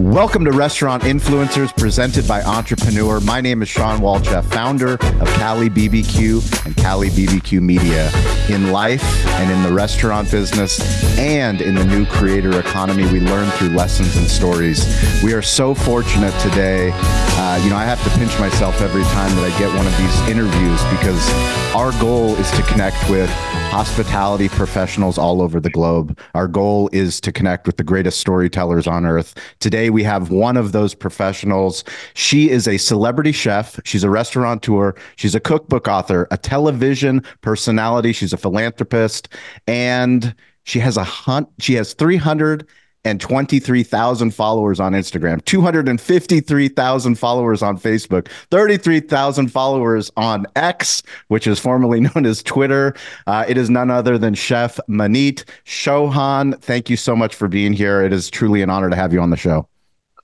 Welcome to Restaurant Influencers presented by Entrepreneur. My name is Shawn Walchef, founder of Cali BBQ and Cali BBQ Media. In life and in the restaurant business and in the new creator economy, we learn through lessons and stories. We are so fortunate today. Uh, you know, I have to pinch myself every time that I get one of these interviews because our goal is to connect with hospitality professionals all over the globe. Our goal is to connect with the greatest storytellers on earth. Today, we have one of those professionals. She is a celebrity chef, she's a restaurateur, she's a cookbook author, a television personality, she's a philanthropist, and she has a hunt. She has 300 and 23,000 followers on Instagram, 253,000 followers on Facebook, 33,000 followers on X, which is formerly known as Twitter. Uh, it is none other than Chef Maneet Chauhan. Thank you so much for being here. It is truly an honor to have you on the show.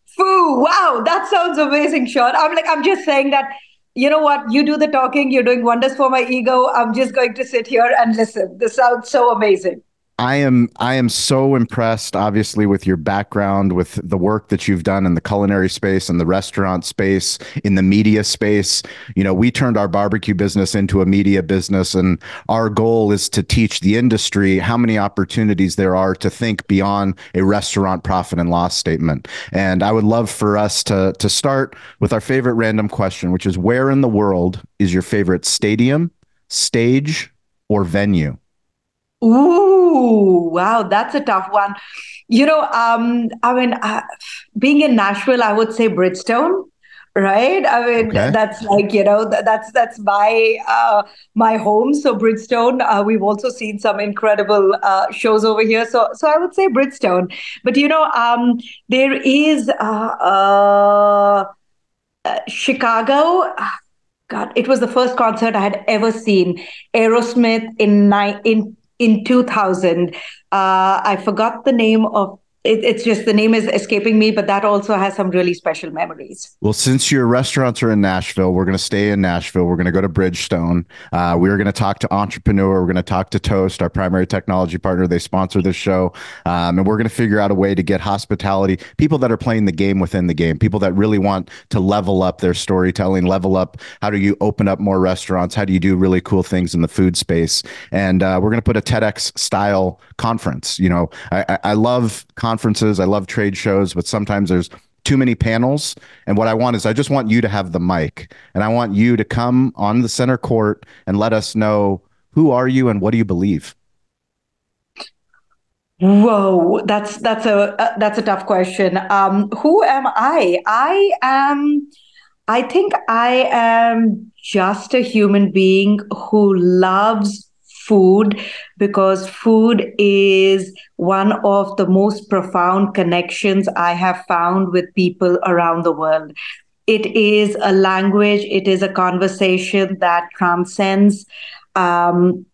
Foo, wow, that sounds amazing, Shawn. I'm like, I'm just saying that you know what? You do the talking. You're doing wonders for my ego. I'm just going to sit here and listen. This sounds so amazing. I am I am so impressed obviously with your background with the work that you've done in the culinary space and the restaurant space in the media space. You know we turned our barbecue business into a media business and our goal is to teach the industry how many opportunities there are to think beyond a restaurant profit and loss statement. And I would love for us to to start with our favorite random question which is where in the world is your favorite stadium stage or venue Ooh, wow, that's a tough one. You know, um, I mean, uh, being in Nashville, I would say Bridgestone, right? I mean, okay. that's like you know, that's that's my uh, my home. So Bridgestone, uh, we've also seen some incredible uh, shows over here. So so I would say Bridgestone. But you know, um, there is uh, uh, Chicago. God, it was the first concert I had ever seen. Aerosmith in ni- in in 2000. Uh, I forgot the name of it, it's just the name is escaping me, but that also has some really special memories. Well, since your restaurants are in Nashville, we're going to stay in Nashville. We're going to go to Bridgestone. Uh, we're going to talk to Entrepreneur. We're going to talk to Toast, our primary technology partner. They sponsor this show. Um, and we're going to figure out a way to get hospitality, people that are playing the game within the game, people that really want to level up their storytelling, level up. How do you open up more restaurants? How do you do really cool things in the food space? And uh, we're going to put a TEDx style conference. You know, I, I, I love conferences conferences. I love trade shows, but sometimes there's too many panels. And what I want is I just want you to have the mic and I want you to come on the center court and let us know who are you and what do you believe? Whoa, that's that's a uh, that's a tough question. Um, who am I? I am. I think I am just a human being who loves food because food is one of the most profound connections I have found with people around the world. It is a language, it is a conversation that transcends um,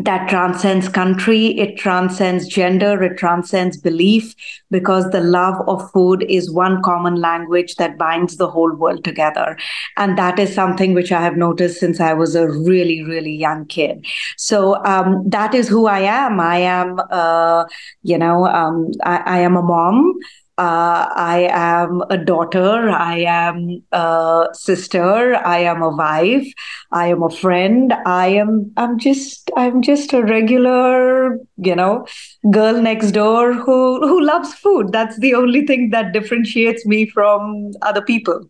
that transcends country, it transcends gender, it transcends belief, because the love of food is one common language that binds the whole world together. And that is something which I have noticed since I was a really, really young kid. So um, that is who I am. I am, uh, you know, um, I, I am a mom. Uh, I am a daughter. I am a sister. I am a wife. I am a friend. I am. I'm just. I'm just a regular, you know, girl next door who who loves food. That's the only thing that differentiates me from other people.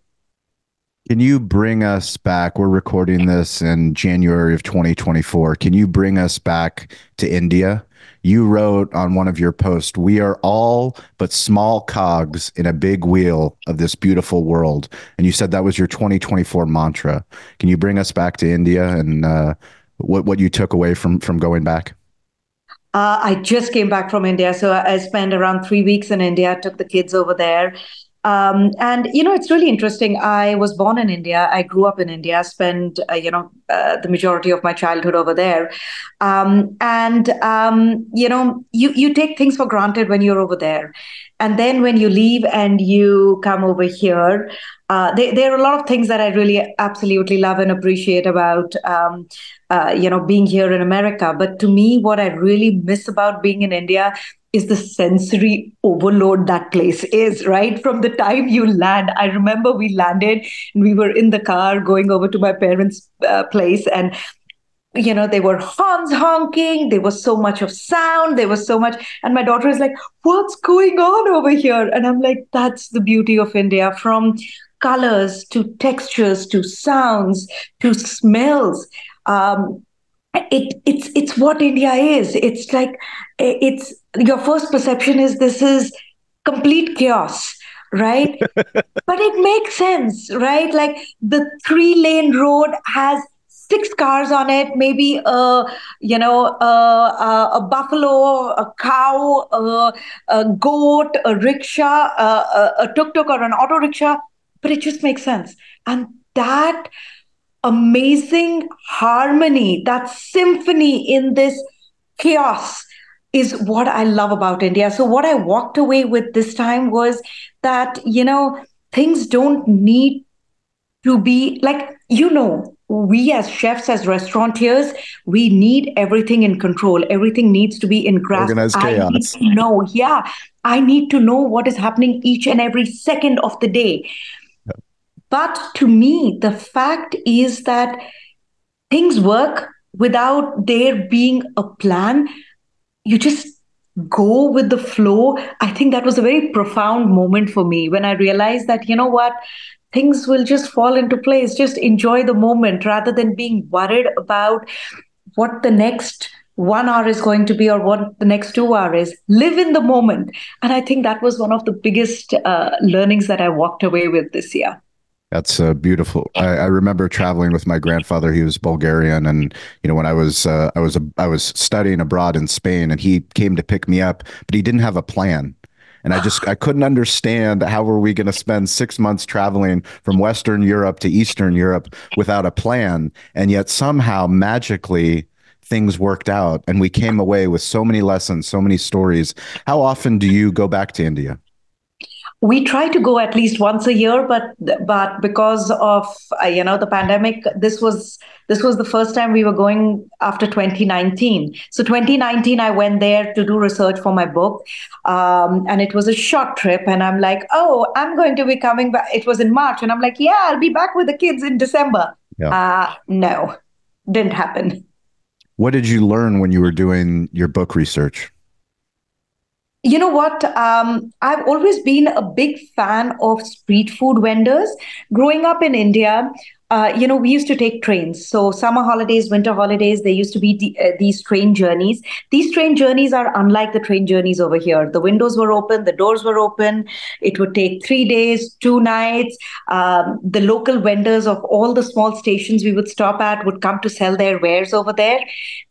Can you bring us back? We're recording this in January of 2024. Can you bring us back to India? you wrote on one of your posts, We are all but small cogs in a big wheel of this beautiful world. And you said that was your 2024 mantra. Can you bring us back to India and uh, what, what you took away from, from going back? Uh, I just came back from India. So I spent around three weeks in India, took the kids over there. Um, and you know, it's really interesting. I was born in India. I grew up in India. Spent uh, you know uh, the majority of my childhood over there. Um, and um, you know, you you take things for granted when you're over there, and then when you leave and you come over here, uh, there, there, are a lot of things that I really absolutely love and appreciate about um, uh, you know being here in America. But to me, what I really miss about being in India is the sensory overload that place is, right? From the time you land, I remember we landed and we were in the car going over to my parents' uh, place, and you know, there were horns honking, there was so much of sound, there was so much. And my daughter is like, What's going on over here? And I'm like, That's the beauty of India from colors to textures to sounds to smells. Um, it it's it's what India is. It's like it's your first perception is this is complete chaos right? But it makes sense right? Like the three lane road has six cars on it maybe a you know a, a, a buffalo a cow a, a goat a rickshaw a, a tuk-tuk or an auto rickshaw. But it just makes sense. And that amazing harmony that symphony in this chaos is what I love about India. So, what I walked away with this time was that, you know, things don't need to be like, you know, we as chefs, as restaurateurs, we need everything in control. Everything needs to be in grasp. Organized chaos. I need to know, yeah, I need to know what is happening each and every second of the day. But to me, the fact is that things work without there being a plan you just go with the flow. I think that was a very profound moment for me when I realized that, you know what, things will just fall into place. Just enjoy the moment rather than being worried about what the next one hour is going to be or what the next two hours is. Live in the moment. And I think that was one of the biggest uh, learnings that I walked away with this year. That's uh, beautiful. I, I, remember traveling with my grandfather. He was Bulgarian, and you know when I was uh, I was a, I was studying abroad in Spain, and he came to pick me up, but he didn't have a plan, and I just I couldn't understand how were we going to spend six months traveling from Western Europe to Eastern Europe without a plan, and yet somehow magically things worked out, and we came away with so many lessons, so many stories. How often do you go back to India? We try to go at least once a year but but because of uh, you know the pandemic this was this was the first time we were going after 2019 so 2019 i went there to do research for my book um, and it was a short trip and i'm like oh i'm going to be coming back it was in march and i'm like yeah i'll be back with the kids in december. Yeah. uh, no didn't happen. What did you learn when you were doing your book research you know what? Um, I've always been a big fan of street food vendors. Growing up in India, uh, you know, we used to take trains. So summer holidays, winter holidays, there used to be the, uh, these train journeys. These train journeys are unlike the train journeys over here. The windows were open, the doors were open. It would take three days, two nights. Um, the local vendors of all the small stations we would stop at would come to sell their wares over there.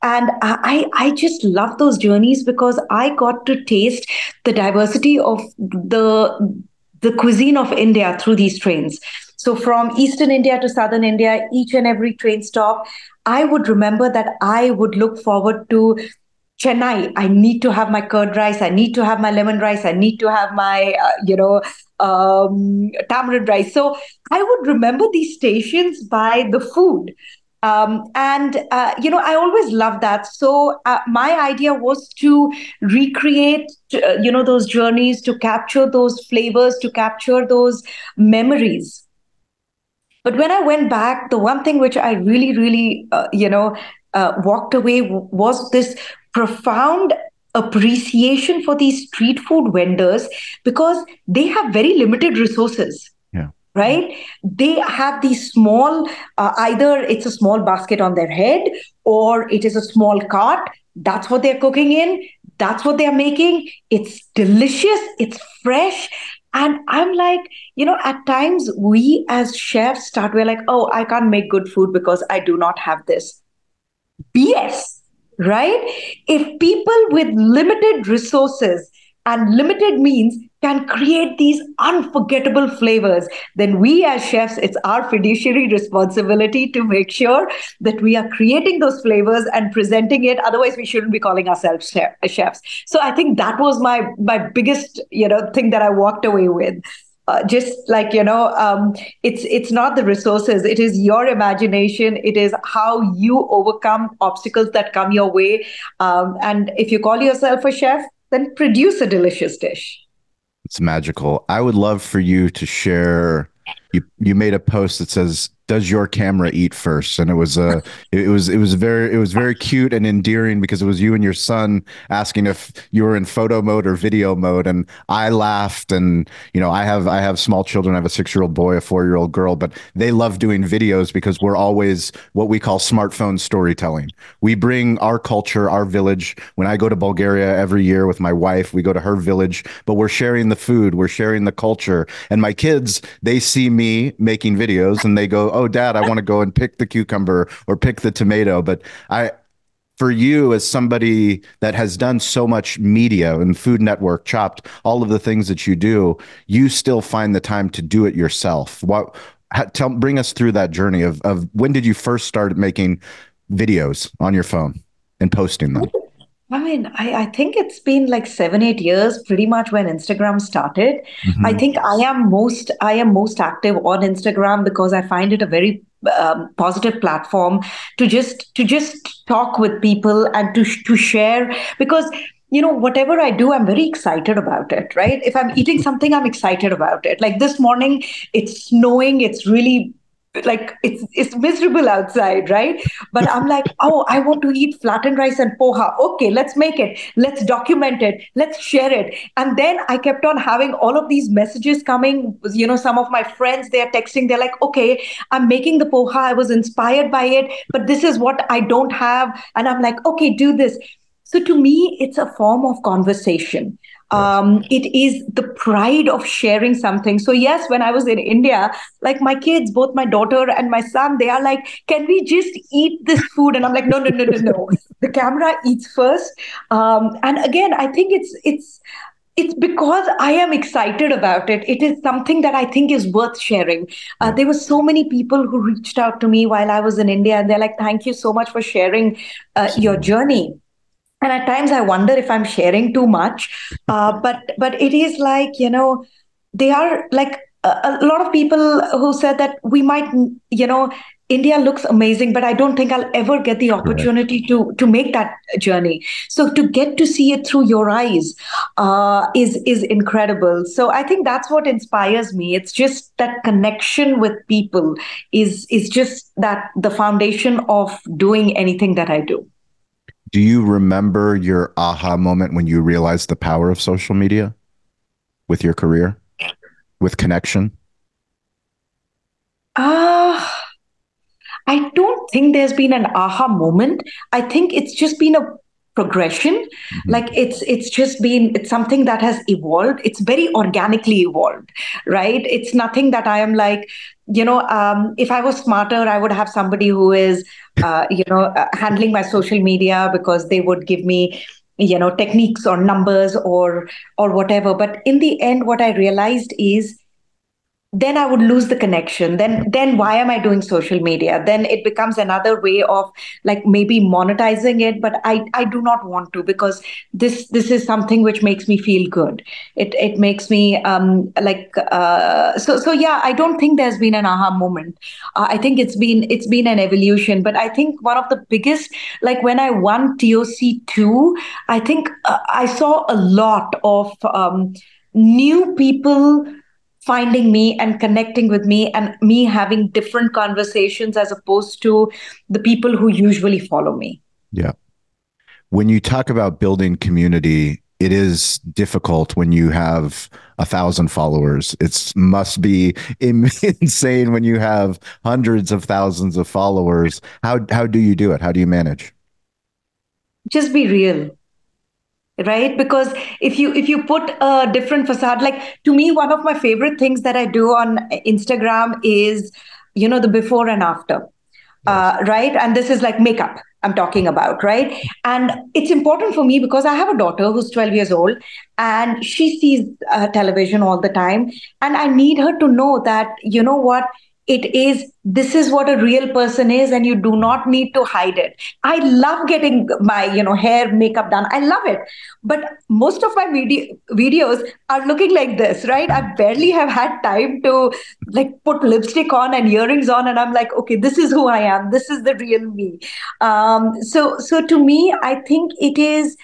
And I, I just love those journeys because I got to taste the diversity of the the cuisine of India through these trains. So from Eastern India to Southern India, each and every train stop, I would remember that I would look forward to Chennai. I need to have my curd rice. I need to have my lemon rice. I need to have my, uh, you know, um, tamarind rice. So I would remember these stations by the food. Um, and uh, you know i always loved that so uh, my idea was to recreate uh, you know those journeys to capture those flavors to capture those memories but when I went back, the one thing which I really, really, uh, you know, uh, walked away was this profound appreciation for these street food vendors because they have very limited resources yeah. right? They have these small uh, either it's a small basket on their head or it is a small cart. That's what they're cooking in. That's what they're making. It's delicious. It's fresh and I'm like, you know, at times we as chefs start, we're like, oh, I can't make good food because I do not have this. BS, right? If people with limited resources and limited means can create these unforgettable flavors, then we as chefs, it's our fiduciary responsibility to make sure that we are creating those flavors and presenting it. Otherwise, we shouldn't be calling ourselves chefs. So I think that was my my biggest you know thing that I walked away with. Uh, just like you know um, it's it's not the resources it is your imagination it is how you overcome obstacles that come your way um, and if you call yourself a chef then produce a delicious dish. It's magical. I would love for you to share. You you made a post that says does your camera eat first? And it was uh it was it was very it was very cute and endearing because it was you and your son asking if you were in photo mode or video mode. And i laughed and you know i have i have small children. I have a six year old boy a four year old girl but they love doing videos because we're always what we call smartphone storytelling. We bring our culture our village. When i go to bulgaria every year with my wife we go to her village but we're sharing the food we're sharing the culture. And my kids they see me making videos and they go oh, dad, I want to go and pick the cucumber or pick the tomato. But I, for you as somebody that has done so much media and Food Network, Chopped, all of the things that you do, you still find the time to do it yourself. What? Tell, bring us through that journey of of when did you first start making videos on your phone and posting them? I mean, I, I, think it's been like seven, eight years, pretty much when Instagram started. Mm-hmm. I think I am most I am most active on Instagram because I find it a very um, positive platform to just to just talk with people and to to share because you know whatever i do i'm very excited about it right if i'm eating something i'm excited about it like this morning it's snowing it's really like it's it's miserable outside right? But i'm like oh i want to eat flattened rice and poha. Okay let's make it. Let's document it. Let's share it. And then i kept on having all of these messages coming. You know some of my friends they're texting. They're like okay i'm making the poha. I was inspired by it but this is what i don't have. And i'm like okay do this. So to me it's a form of conversation um, it is the pride of sharing something. So yes when i was in india like my kids both my daughter and my son they are like can we just eat this food? And i'm like no no no no no. The camera eats first. Um, and again i think it's it's it's because I am excited about it. It is something that I think is worth sharing. Uh, there were so many people who reached out to me while I was in India, and they're like, "Thank you so much for sharing uh, your journey." And at times i wonder if i'm sharing too much uh, but but it is like you know they are like a, a, lot of people who said that we might you know india looks amazing but i don't think i'll ever get the opportunity to to make that journey. So to get to see it through your eyes uh, is is incredible. So i think that's what inspires me. It's just that connection with people is is just that the foundation of doing anything that i do do you remember your aha moment when you realized the power of social media with your career, with connection? Uh, I don't think there's been an aha moment. I think it's just been a progression. Mm-hmm. like it's it's just been it's something that has evolved. It's very organically evolved right? It's nothing that i am like you know um, if i was smarter i would have somebody who is uh, you know uh, handling my social media because they would give me you know techniques or numbers or or whatever. But in the end what i realized is then i would lose the connection. Then then why am i doing social media? Then it becomes another way of like maybe monetizing it but i i do not want to because this this is something which makes me feel good. It it makes me um like uh so so yeah i don't think there's been an aha moment. Uh, i think it's been it's been an evolution but i think one of the biggest like when i won toc2 i think uh, i saw a lot of um new people finding me and connecting with me and me having different conversations as opposed to the people who usually follow me. Yeah. When you talk about building community, it is difficult when you have a thousand followers. It must be insane when you have hundreds of thousands of followers. How how do you do it? How do you manage? Just be real right? Because if you if you put a different facade like to me one of my favorite things that i do on instagram is you know the before and after uh, right? And this is like makeup i'm talking about right? And it's important for me because i have a daughter who's 12 years old and she sees uh, television all the time. And i need her to know that you know what it is this is what a real person is and you do not need to hide it. I love getting my you know hair makeup done. I love it. But most of my video- videos are looking like this right? I barely have had time to like put lipstick on and earrings on and i'm like okay this is who i am. This is the real me. Um, so so to me i think it is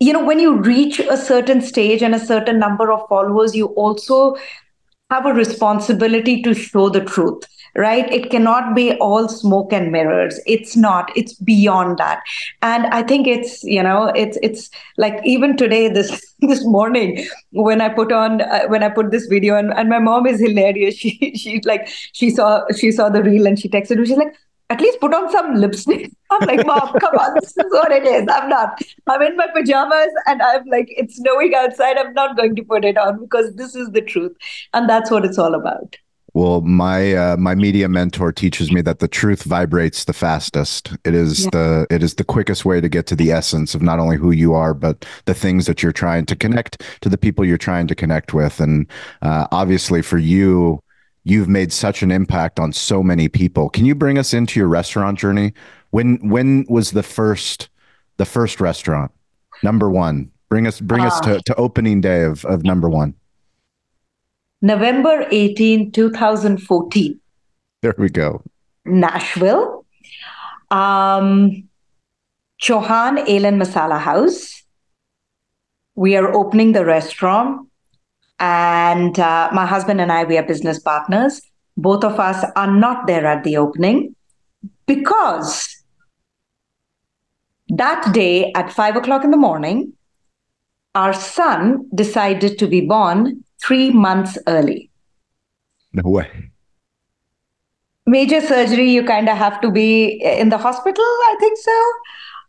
you know when you reach a certain stage and a certain number of followers you also have a responsibility to show the truth right? It cannot be all smoke and mirrors. It's not. It's beyond that. And i think it's you know it's it's like even today this this morning when i put on uh, when i put this video and, and my mom is hilarious. She she's like she saw she saw the reel and she texted me. She's like at least put on some lipstick. I'm like, Mom, come on, this is what it is. I'm not. I'm in my pajamas and I'm like, it's snowing outside. I'm not going to put it on because this is the truth. And that's what it's all about. Well, my uh, my media mentor teaches me that the truth vibrates the fastest. It is yeah. the it is the quickest way to get to the essence of not only who you are, but the things that you're trying to connect to the people you're trying to connect with. And uh, obviously, for you, you've made such an impact on so many people. Can you bring us into your restaurant journey? When when was the first the first restaurant? Number one. Bring us bring uh, us to, to opening day of, of number one. November 18, 2014. There we go. Nashville. Um, Chauhan Ale & Masala House. We are opening the restaurant and uh, my husband and I, we are business partners. Both of us are not there at the opening because that day at five o'clock in the morning, our son decided to be born three months early. No way. Major surgery, you kind of have to be in the hospital, I think so.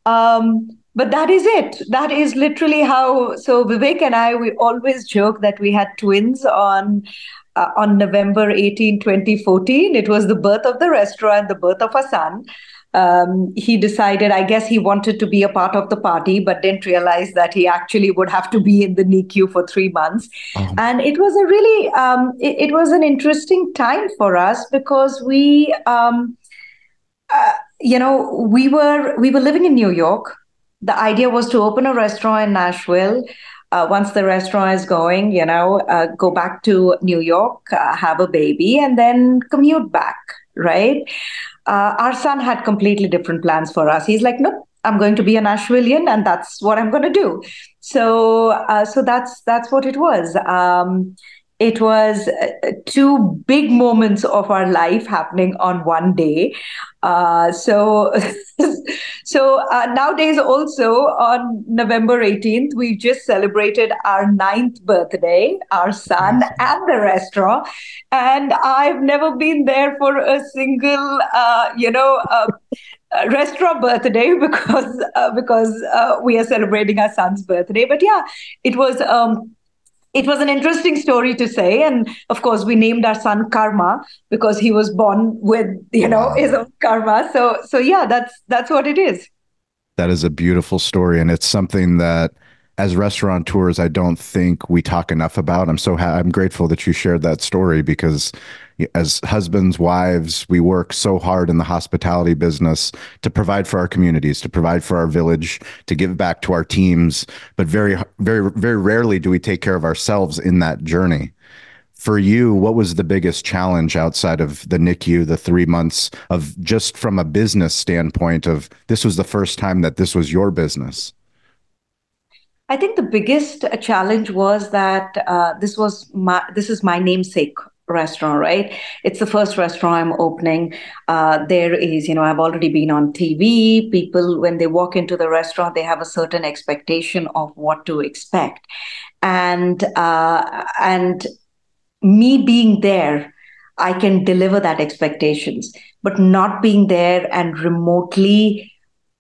Um, but that is it. That is literally how so vivek and i we always joke that we had twins on uh, on november 18 2014 it was the birth of the restaurant the birth of a son. Um, he decided i guess he wanted to be a part of the party but didn't realize that he actually would have to be in the nicu for three months. Oh. and it was a really um, it, it, was an interesting time for us because we um, uh, you know we were we were living in new york the idea was to open a restaurant in Nashville. Uh, once the restaurant is going, you know, uh, go back to New York, uh, have a baby, and then commute back, right? Uh, our son had completely different plans for us. He's like, nope, I'm going to be a Nashvilleian, and that's what I'm going to do. So, uh, so that's that's what it was. Um, it was uh, two big moments of our life happening on one day. Uh, so, so uh, nowadays also on November 18th, we just celebrated our ninth birthday, our son and the restaurant. And I've never been there for a single, uh, you know, uh, restaurant birthday because uh, because uh, we are celebrating our son's birthday. But yeah, it was um, it was an interesting story to say. And of course we named our son karma because he was born with you know wow. his own karma. So so yeah that's that's what it is. That is a beautiful story. And it's something that as restaurateurs i don't think we talk enough about i'm so ha- i'm grateful that you shared that story because as husbands, wives, we work so hard in the hospitality business to provide for our communities, to provide for our village, to give back to our teams. But very, very, very rarely do we take care of ourselves in that journey. For you, what was the biggest challenge outside of the NICU, the three months of just from a business standpoint of this was the first time that this was your business? I think the biggest challenge was that uh, this was my this is my namesake restaurant, right? It's the first restaurant I'm opening. Uh, there is, you know, I've already been on TV. People, when they walk into the restaurant, they have a certain expectation of what to expect, and uh, and me being there, I can deliver that expectations. But not being there and remotely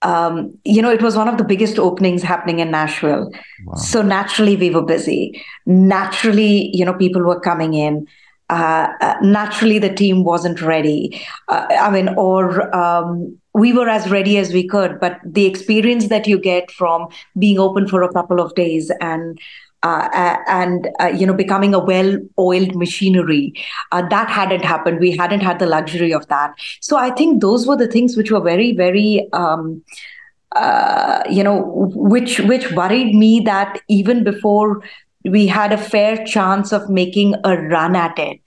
um, you know, it was one of the biggest openings happening in Nashville. Wow. So naturally, we were busy. Naturally, you know, people were coming in uh, uh, naturally the team wasn't ready. Uh, I mean, or um, we were as ready as we could, but the experience that you get from being open for a couple of days and uh, and uh, you know becoming a well-oiled machinery. Uh, that hadn't happened. We hadn't had the luxury of that. So i think those were the things which were very very um, uh, you know which which worried me that even before we had a fair chance of making a run at it.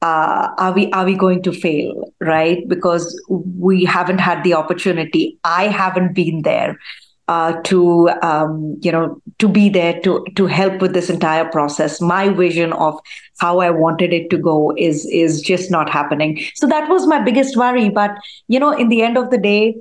Uh, are we are we going to fail right? Because we haven't had the opportunity. I haven't been there uh, to um, you know to be there to to help with this entire process. My vision of how I wanted it to go is is just not happening. So that was my biggest worry. But you know, in the end of the day,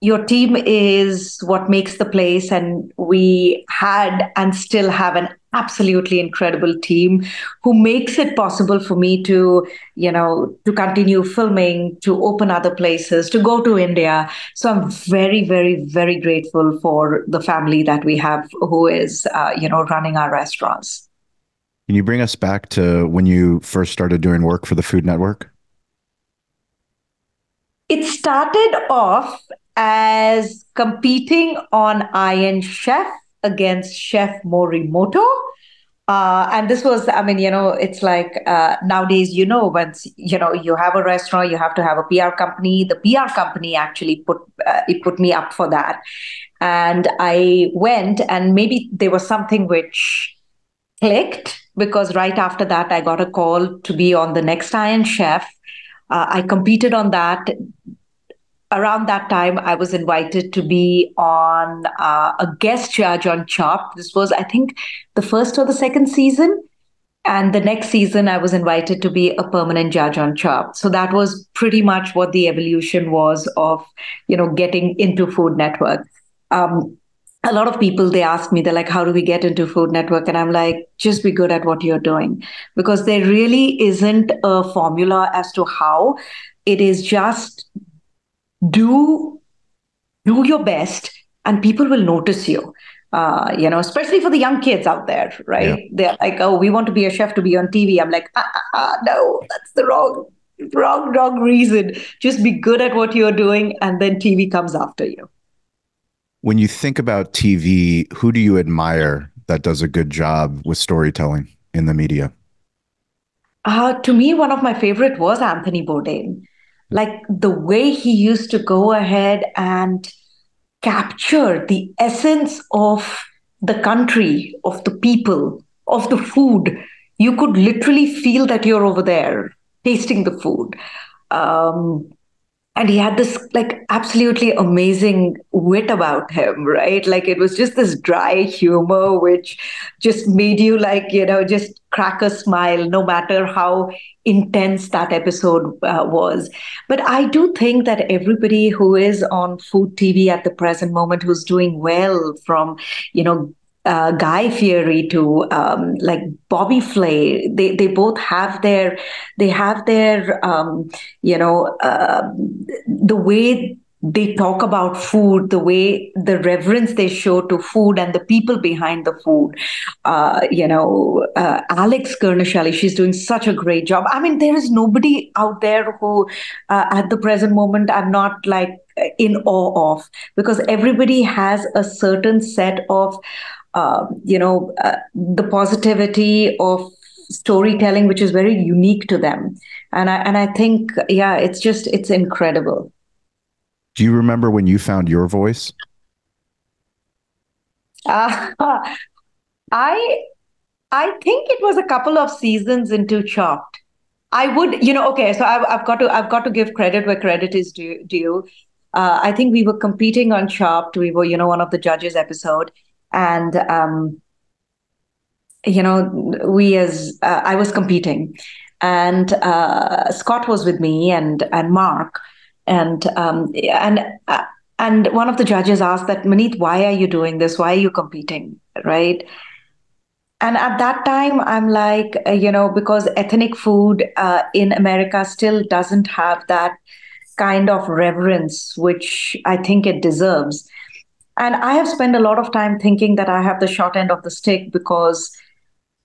your team is what makes the place and we had and still have an absolutely incredible team who makes it possible for me to you know to continue filming to open other places to go to india. So i'm very very very grateful for the family that we have who is uh, you know running our restaurants. Can you bring us back to when you first started doing work for the food network? It started off as competing on Iron Chef against Chef Morimoto. Uh, and this was, I mean, you know, it's like uh, nowadays, you know, once you know you have a restaurant, you have to have a PR company. The PR company actually put uh, it put me up for that, and I went, and maybe there was something which clicked because right after that, I got a call to be on the next Iron Chef. Uh, I competed on that around that time, I was invited to be on uh, a guest judge on Chopped. This was, I think, the first or the second season. And the next season, I was invited to be a permanent judge on Chopped. So that was pretty much what the evolution was of, you know, getting into Food Network. Um, a lot of people they ask me they're like how do we get into food network and i'm like just be good at what you're doing because there really isn't a formula as to how it is just do do your best and people will notice you. Uh, you know especially for the young kids out there right? Yeah. they're like oh we want to be a chef to be on tv i'm like ah, ah, ah, no that's the wrong wrong wrong reason. Just be good at what you're doing and then tv comes after you. When you think about tv who do you admire that does a good job with storytelling in the media? Uh, to me one of my favorite was anthony bourdain like the way he used to go ahead and capture the essence of the country, of the people, of the food. You could literally feel that you're over there tasting the food. Um, and he had this like absolutely amazing wit about him right like it was just this dry humor which just made you like you know just crack a smile no matter how intense that episode uh, was but i do think that everybody who is on food tv at the present moment who's doing well from you know uh, Guy Fieri to um, like Bobby Flay. They they both have their they have their um, you know uh, the way they talk about food, the way the reverence they show to food and the people behind the food. Uh, you know, uh, Alex Guarnaschelli, she's doing such a great job. I mean, there is nobody out there who, uh, at the present moment, I'm not like in awe of because everybody has a certain set of uh, you know, uh, the positivity of storytelling, which is very unique to them. And I and I think, yeah, it's just it's incredible. Do you remember when you found your voice? Uh, I I think it was a couple of seasons into Chopped. I would, you know, okay. So I've, I've got to I've got to give credit where credit is due. due. Uh, I think we were competing on Chopped. We were, you know, one of the judges episode, and um, you know we as uh, i was competing and uh, scott was with me and and mark and um, and uh, and one of the judges asked that maneet why are you doing this? Why are you competing? Right? And at that time i'm like uh, you know because ethnic food uh, in america still doesn't have that kind of reverence which i think it deserves. And I have spent a lot of time thinking that I have the short end of the stick because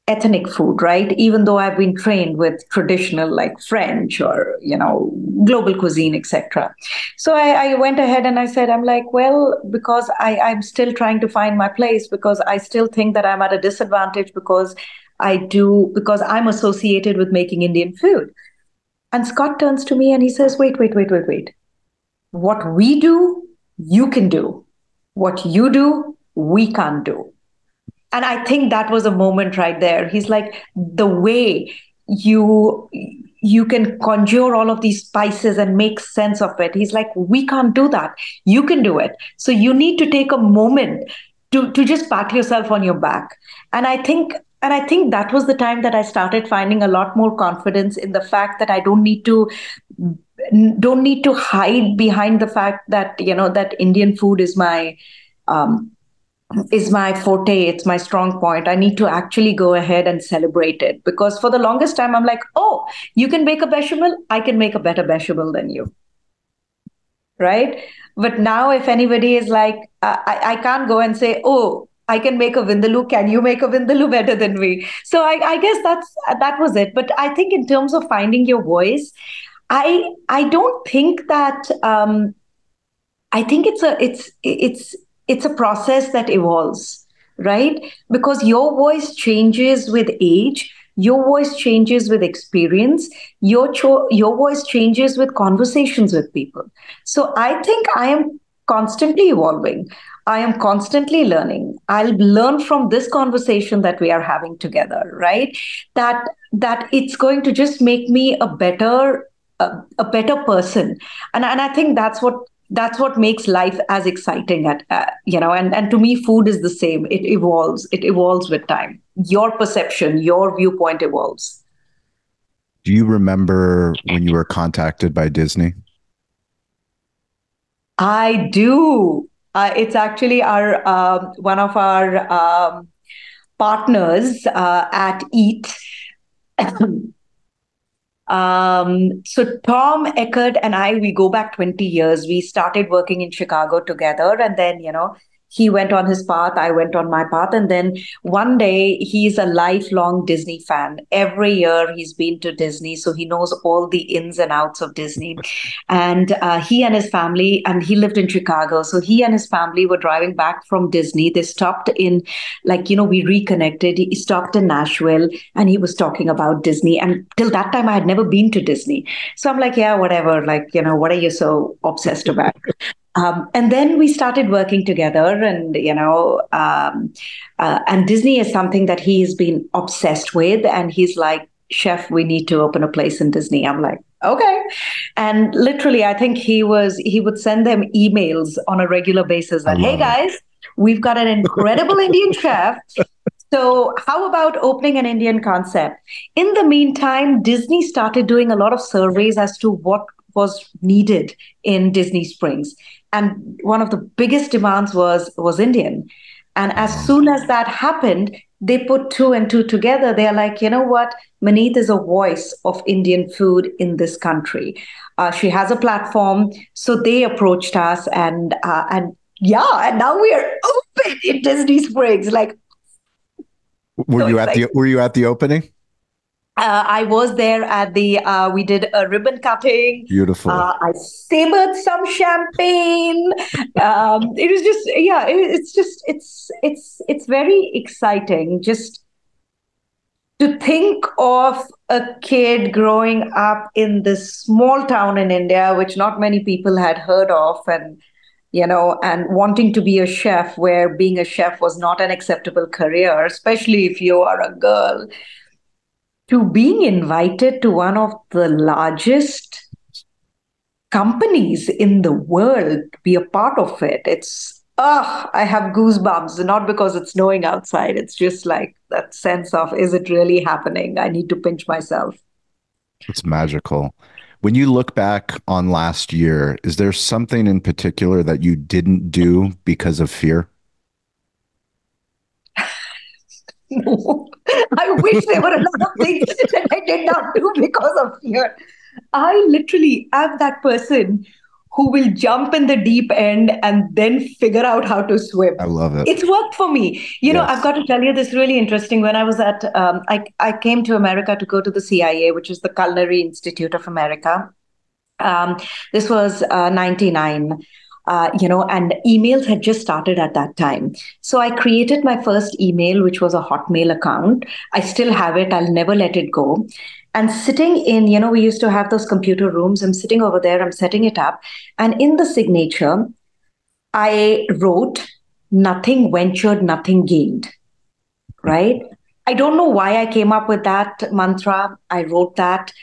ethnic food, right? Even though I've been trained with traditional like French or, you know, global cuisine, etc. So I, I, went ahead and I said, I'm like, well, because I, I'm still trying to find my place because I still think that I'm at a disadvantage because I do, because I'm associated with making Indian food. And Scott turns to me and he says, wait, wait, wait, wait, wait. What we do, you can do what you do, we can't do. And I think that was a moment right there. He's like, the way you you can conjure all of these spices and make sense of it. He's like, we can't do that. You can do it. So you need to take a moment to, to just pat yourself on your back. And I think and I think that was the time that I started finding a lot more confidence in the fact that I don't need to don't need to hide behind the fact that you know that Indian food is my um, is my forte it's my strong point i need to actually go ahead and celebrate it because for the longest time i'm like oh you can make a bechamel i can make a better bechamel than you right but now if anybody is like I, I can't go and say oh I can make a vindaloo. Can you make a vindaloo better than me? So I, I guess that's that was it. But I think in terms of finding your voice, I I don't think that um, I think it's a it's it's it's a process that evolves, right? Because your voice changes with age, your voice changes with experience, your cho- your voice changes with conversations with people. So I think I am constantly evolving. I am constantly learning. I'll learn from this conversation that we are having together, right? That that it's going to just make me a better a, a better person. And and I think that's what that's what makes life as exciting at uh, you know and and to me food is the same. It evolves. It evolves with time. Your perception your viewpoint evolves. Do you remember when you were contacted by disney? I do. Uh, it's actually our um, one of our um, partners uh, at eat Um, so Tom Eckert and I, we go back 20 years. We started working in Chicago together. And then, you know, he went on his path i went on my path. And then one day he's a lifelong disney fan. Every year he's been to disney so he knows all the ins and outs of disney. And uh, he and his family and he lived in chicago. So he and his family were driving back from disney. They stopped in like you know we reconnected. He stopped in nashville and he was talking about disney. And till that time i had never been to disney. So i'm like yeah whatever. Like you know what are you so obsessed about um, and then we started working together, and you know, um, uh, and Disney is something that he's been obsessed with, and he's like, "Chef, we need to open a place in Disney." I'm like, "Okay," and literally, I think he was he would send them emails on a regular basis that, "Hey guys, we've got an incredible Indian chef." So, how about opening an Indian concept? In the meantime, Disney started doing a lot of surveys as to what was needed in Disney Springs and one of the biggest demands was was Indian. And as soon as that happened, they put two and two together. They're like, you know what? Maneet is a voice of Indian food in this country. Uh, she has a platform, so they approached us, and uh, and yeah, and now we are open in Disney Springs. Like, were so you at the Were you at the opening? Uh, I was there at the, uh, we did a ribbon cutting. Beautiful. Uh, I savored some champagne. Um, it was just, yeah, it, it's just, it's, it's, it's very exciting just to think of a kid growing up in this small town in India, which not many people had heard of. And, you know, and wanting to be a chef where being a chef was not an acceptable career, especially if you are a girl to being invited to one of the largest companies in the world to be a part of it. It's ah, I have goosebumps, not because it's snowing outside. It's just like that sense of, is it really happening? I need to pinch myself. It's magical. When you look back on last year, is there something in particular that you didn't do because of fear? No. I wish there were a lot of things that I did not do because of fear. I literally am that person who will jump in the deep end and then figure out how to swim. I love it. It's worked for me. You yes. know, I've got to tell you this really interesting. When I was at, um, I, I came to America to go to the CIA, which is the Culinary Institute of America. Um, this was uh, 99 uh, you know, and emails had just started at that time. So I created my first email, which was a Hotmail account. I still have it, I'll never let it go. And sitting in, you know, we used to have those computer rooms. I'm sitting over there, I'm setting it up. And in the signature, I wrote, nothing ventured, nothing gained. Right? I don't know why I came up with that mantra. I wrote that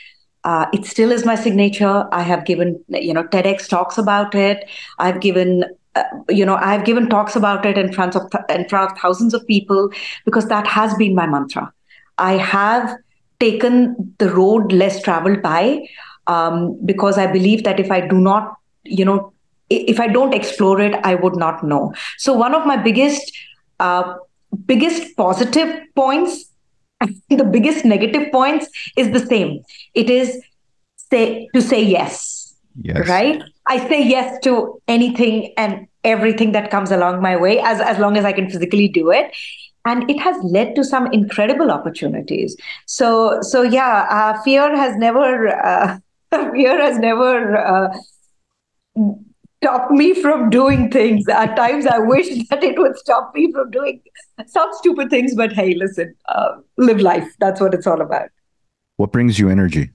Uh, it still is my signature. I have given, you know, TEDx talks about it. I've given, uh, you know, I've given talks about it in front of th- in front of thousands of people because that has been my mantra. I have taken the road less traveled by um, because I believe that if I do not, you know, if I don't explore it, I would not know. So one of my biggest, uh, biggest positive points the biggest negative points is the same. It is say to say yes. Yes. Right? I say yes to anything and everything that comes along my way as, as long as I can physically do it. And it has led to some incredible opportunities. So so yeah, uh, fear has never uh, fear has never uh, stop me from doing things. At times, I wish that it would stop me from doing some stupid things. But hey, listen, uh, live life. That's what it's all about. What brings you energy?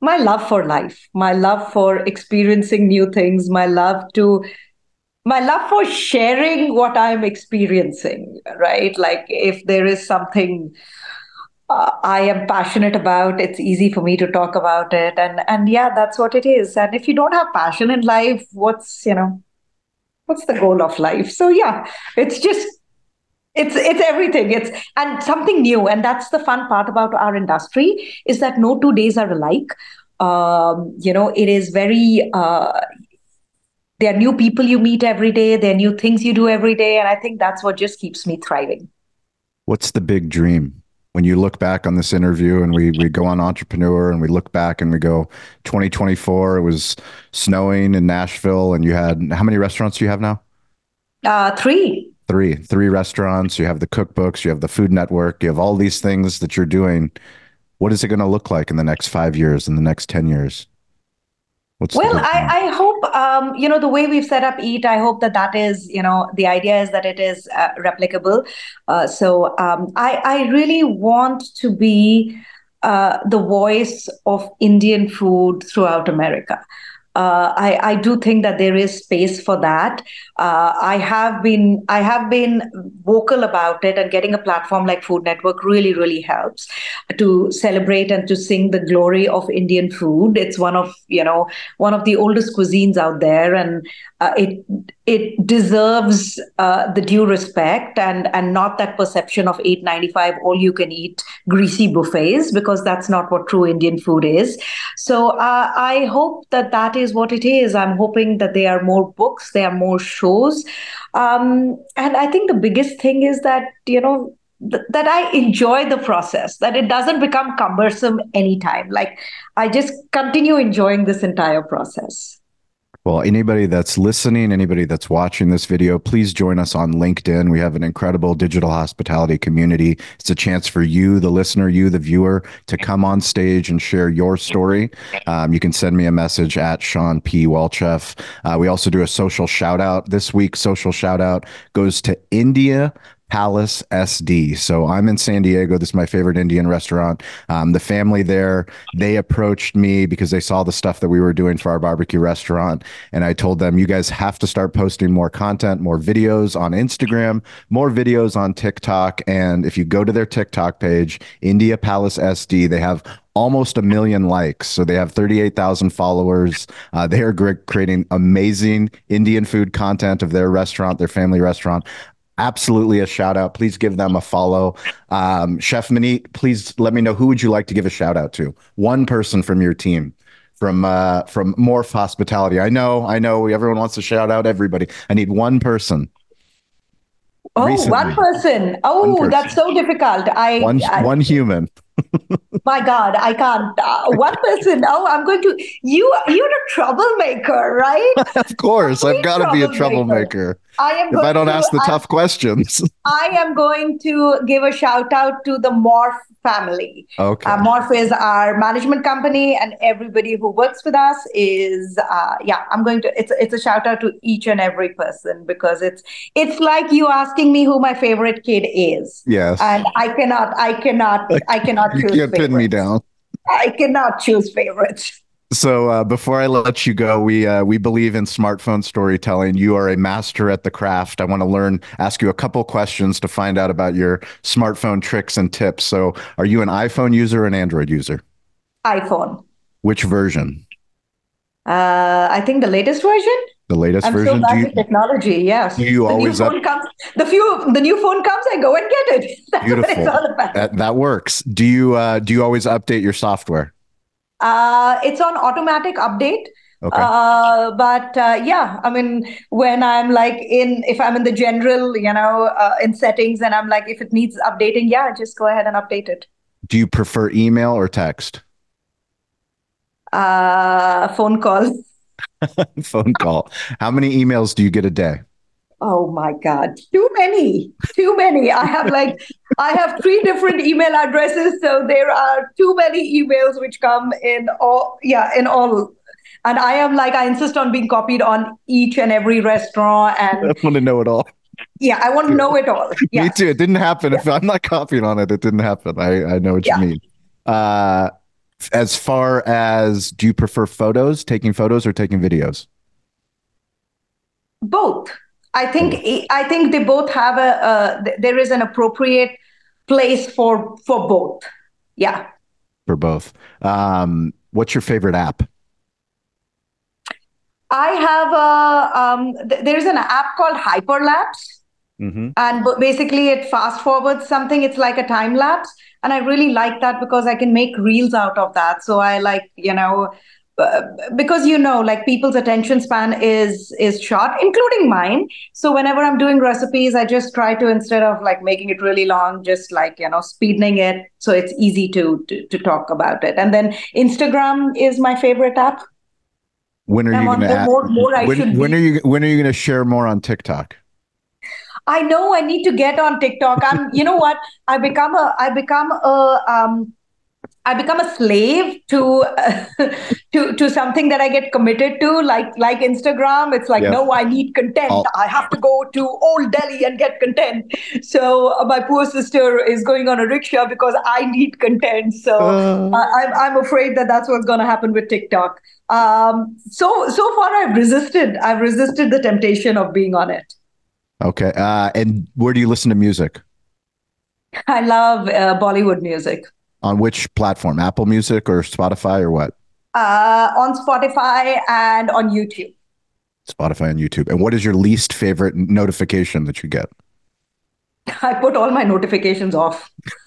My love for life, my love for experiencing new things, my love to my love for sharing what I'm experiencing, right? Like if there is something uh, I am passionate about. It's easy for me to talk about it, and and yeah, that's what it is. And if you don't have passion in life, what's you know, what's the goal of life? So yeah, it's just it's it's everything. It's and something new, and that's the fun part about our industry is that no two days are alike. Um, you know, it is very. Uh, there are new people you meet every day. There are new things you do every day, and I think that's what just keeps me thriving. What's the big dream? When you look back on this interview and we we go on entrepreneur and we look back and we go 2024 it was snowing in nashville and you had how many restaurants do you have now? Uh, three. Three three restaurants. You have the cookbooks you have the food network you have all these things that you're doing. What is it going to look like in the next five years in the next 10 years What's well, I, I hope um, you know the way we've set up Eat. I hope that that is you know the idea is that it is uh, replicable. Uh, so um, I I really want to be uh, the voice of Indian food throughout America uh, I, I do think that there is space for that. Uh, I have been I have been vocal about it, and getting a platform like Food Network really really helps to celebrate and to sing the glory of Indian food. It's one of you know one of the oldest cuisines out there, and uh, it it deserves uh, the due respect and and not that perception of 895 all you can eat greasy buffets because that's not what true indian food is so uh, i hope that that is what it is i'm hoping that there are more books there are more shows um, and i think the biggest thing is that you know that I enjoy the process, that it doesn't become cumbersome anytime. Like I just continue enjoying this entire process. Well, anybody that's listening, anybody that's watching this video, please join us on LinkedIn. We have an incredible digital hospitality community. It's a chance for you, the listener, you, the viewer, to come on stage and share your story. Um, you can send me a message at Shawn P. Walchef. Uh, we also do a social shout out. This week, social shout out goes to India Palace SD. So I'm in San Diego. This is my favorite Indian restaurant. Um, the family there, they approached me because they saw the stuff that we were doing for our barbecue restaurant. And I told them, you guys have to start posting more content, more videos on Instagram, more videos on TikTok. And if you go to their TikTok page, India Palace SD, they have almost a million likes. So they have 38,000 followers. Uh, they are creating amazing Indian food content of their restaurant, their family restaurant absolutely a shout out. Please give them a follow. Um, Chef Maneet, please let me know who would you like to give a shout out to? One person from your team from uh, from Morph Hospitality. I know, I know. Everyone wants to shout out everybody. I need one person. Oh, one person. Oh, one person. that's so difficult. I one I, one human. My God, I can't. Uh, one person. Oh, I'm going to. You, you're a troublemaker, right? of course, I've got to be a troublemaker. I am. If I don't to, ask the I, tough questions, I am going to give a shout out to the Morph family. Okay. Uh, Morph is our management company, and everybody who works with us is. Uh, yeah, I'm going to. It's it's a shout out to each and every person because it's it's like you asking me who my favorite kid is. Yes. And I cannot. I cannot. I cannot. You can't favorites. pin me down. I cannot choose favorites. So uh, before I let you go, we uh, we believe in smartphone storytelling. You are a master at the craft. I want to learn, ask you a couple questions to find out about your smartphone tricks and tips. So, are you an iPhone user or an Android user? iPhone. Which version? Uh, I think the latest version. The latest I'm version. so bad you, technology. Yes. do you the always new up- phone comes. The few the new phone comes. I go and get it. That's what Beautiful. it's all about. that, that works. Do you uh, do you always update your software? Uh, it's on automatic update. Okay. Uh, but uh, yeah, I mean, when I'm like in, if I'm in the general, you know, uh, in settings, and I'm like, if it needs updating, yeah, just go ahead and update it. do you prefer email or text? Uh, phone call. Phone call. How many emails do you get a day? Oh my God, too many, too many. I have like, I have three different email addresses, so there are too many emails which come in all, yeah, in all. And I am like, I insist on being copied on each and every restaurant, And I want to know it all. yeah, I want to know it all. Yeah. Me too. It didn't happen. If I'm not copying on it, it didn't happen. I, I know what Yeah. you mean. Uh, as far as do you prefer photos, taking photos or taking videos? both i think i think they both have a uh, th- there is an appropriate place for for both yeah For both. Um, what's your favorite app? i have a um, th- there's an app called hyperlapse Mm-hmm. and b- basically it fast forwards something it's like a time lapse and i really like that because i can make reels out of that. So i like you know uh, because you know like people's attention span is is short including mine. So whenever i'm doing recipes i just try to instead of like making it really long just like you know speeding it so it's easy to to, to talk about it. And then instagram is my favorite app. When are I'm you going to more, more when, when are you when are you going to share more on TikTok? I know I need to get on TikTok. I'm, you know what? I become a, I become a, um, I become a slave to, to, to something that I get committed to, like, like Instagram. It's like, Yeah. no, I need content. I'll- I have to go to Old Delhi and get content. So uh, my poor sister is going on a rickshaw because I need content. So Uh. I- I'm, I'm afraid that that's what's going to happen with TikTok. Um, so, so far I've resisted. I've resisted the temptation of being on it. Okay. Uh, and where do you listen to music? I love uh, Bollywood music. On which platform? Apple Music or Spotify or what? Uh, on Spotify and on YouTube. Spotify and YouTube. And what is your least favorite notification that you get? I put all my notifications off.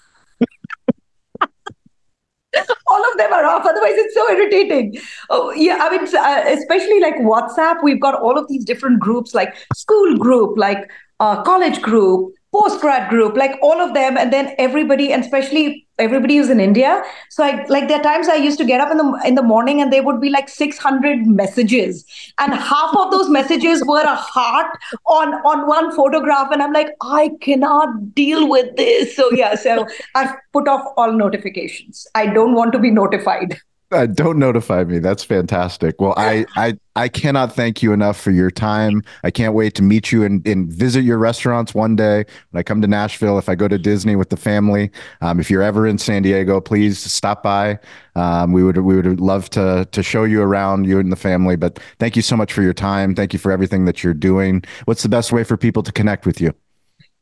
all of them are off. Otherwise, it's so irritating. Oh, yeah. I mean, uh, especially like WhatsApp, we've got all of these different groups, like school group, like uh, college group, post grad group, like all of them, and then everybody, and especially everybody who's in India. So, I like there are times I used to get up in the in the morning, and there would be like six hundred messages, and half of those messages were a heart on on one photograph, and I'm like, I cannot deal with this. So yeah, so I've put off all notifications. I don't want to be notified. Uh, don't notify me. That's fantastic. Well, I, I I cannot thank you enough for your time. I can't wait to meet you and, and visit your restaurants one day when I come to Nashville. If I go to Disney with the family, um, if you're ever in San Diego, please stop by. Um, we would we would love to to show you around you and the family. But thank you so much for your time. Thank you for everything that you're doing. What's the best way for people to connect with you?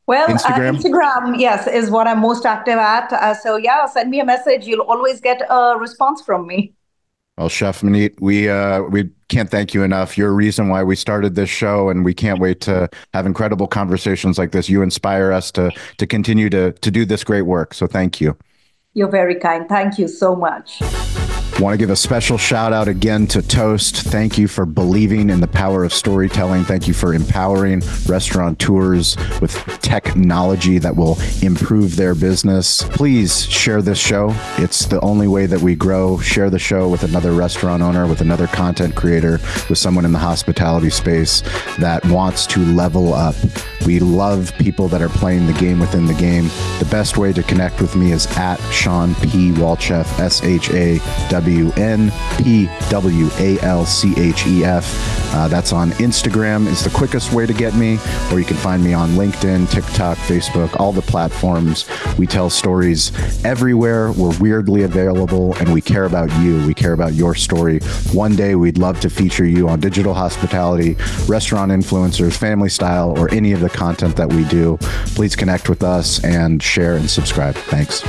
Well, Instagram? Uh, Instagram, yes, is what I'm most active at. Uh, so yeah, send me a message. You'll always get a response from me. Well, Chef Maneet, we uh, we can't thank you enough. You're a reason why we started this show, and we can't wait to have incredible conversations like this. You inspire us to to continue to to do this great work. So thank you. You're very kind. Thank you so much. Want to give a special shout out again to Toast. Thank you for believing in the power of storytelling. Thank you for empowering restaurateurs with technology that will improve their business. Please share this show. It's the only way that we grow. Share the show with another restaurant owner, with another content creator, with someone in the hospitality space that wants to level up. We love people that are playing the game within the game. The best way to connect with me is at Shawn P. Walchef, S H A W W N P W A L C H E F. Uh, that's on Instagram is the quickest way to get me, or you can find me on LinkedIn, TikTok, Facebook, all the platforms. We tell stories everywhere. We're weirdly available, and we care about you. We care about your story. One day, we'd love to feature you on digital hospitality, restaurant influencers, family style, or any of the content that we do. Please connect with us and share and subscribe. Thanks.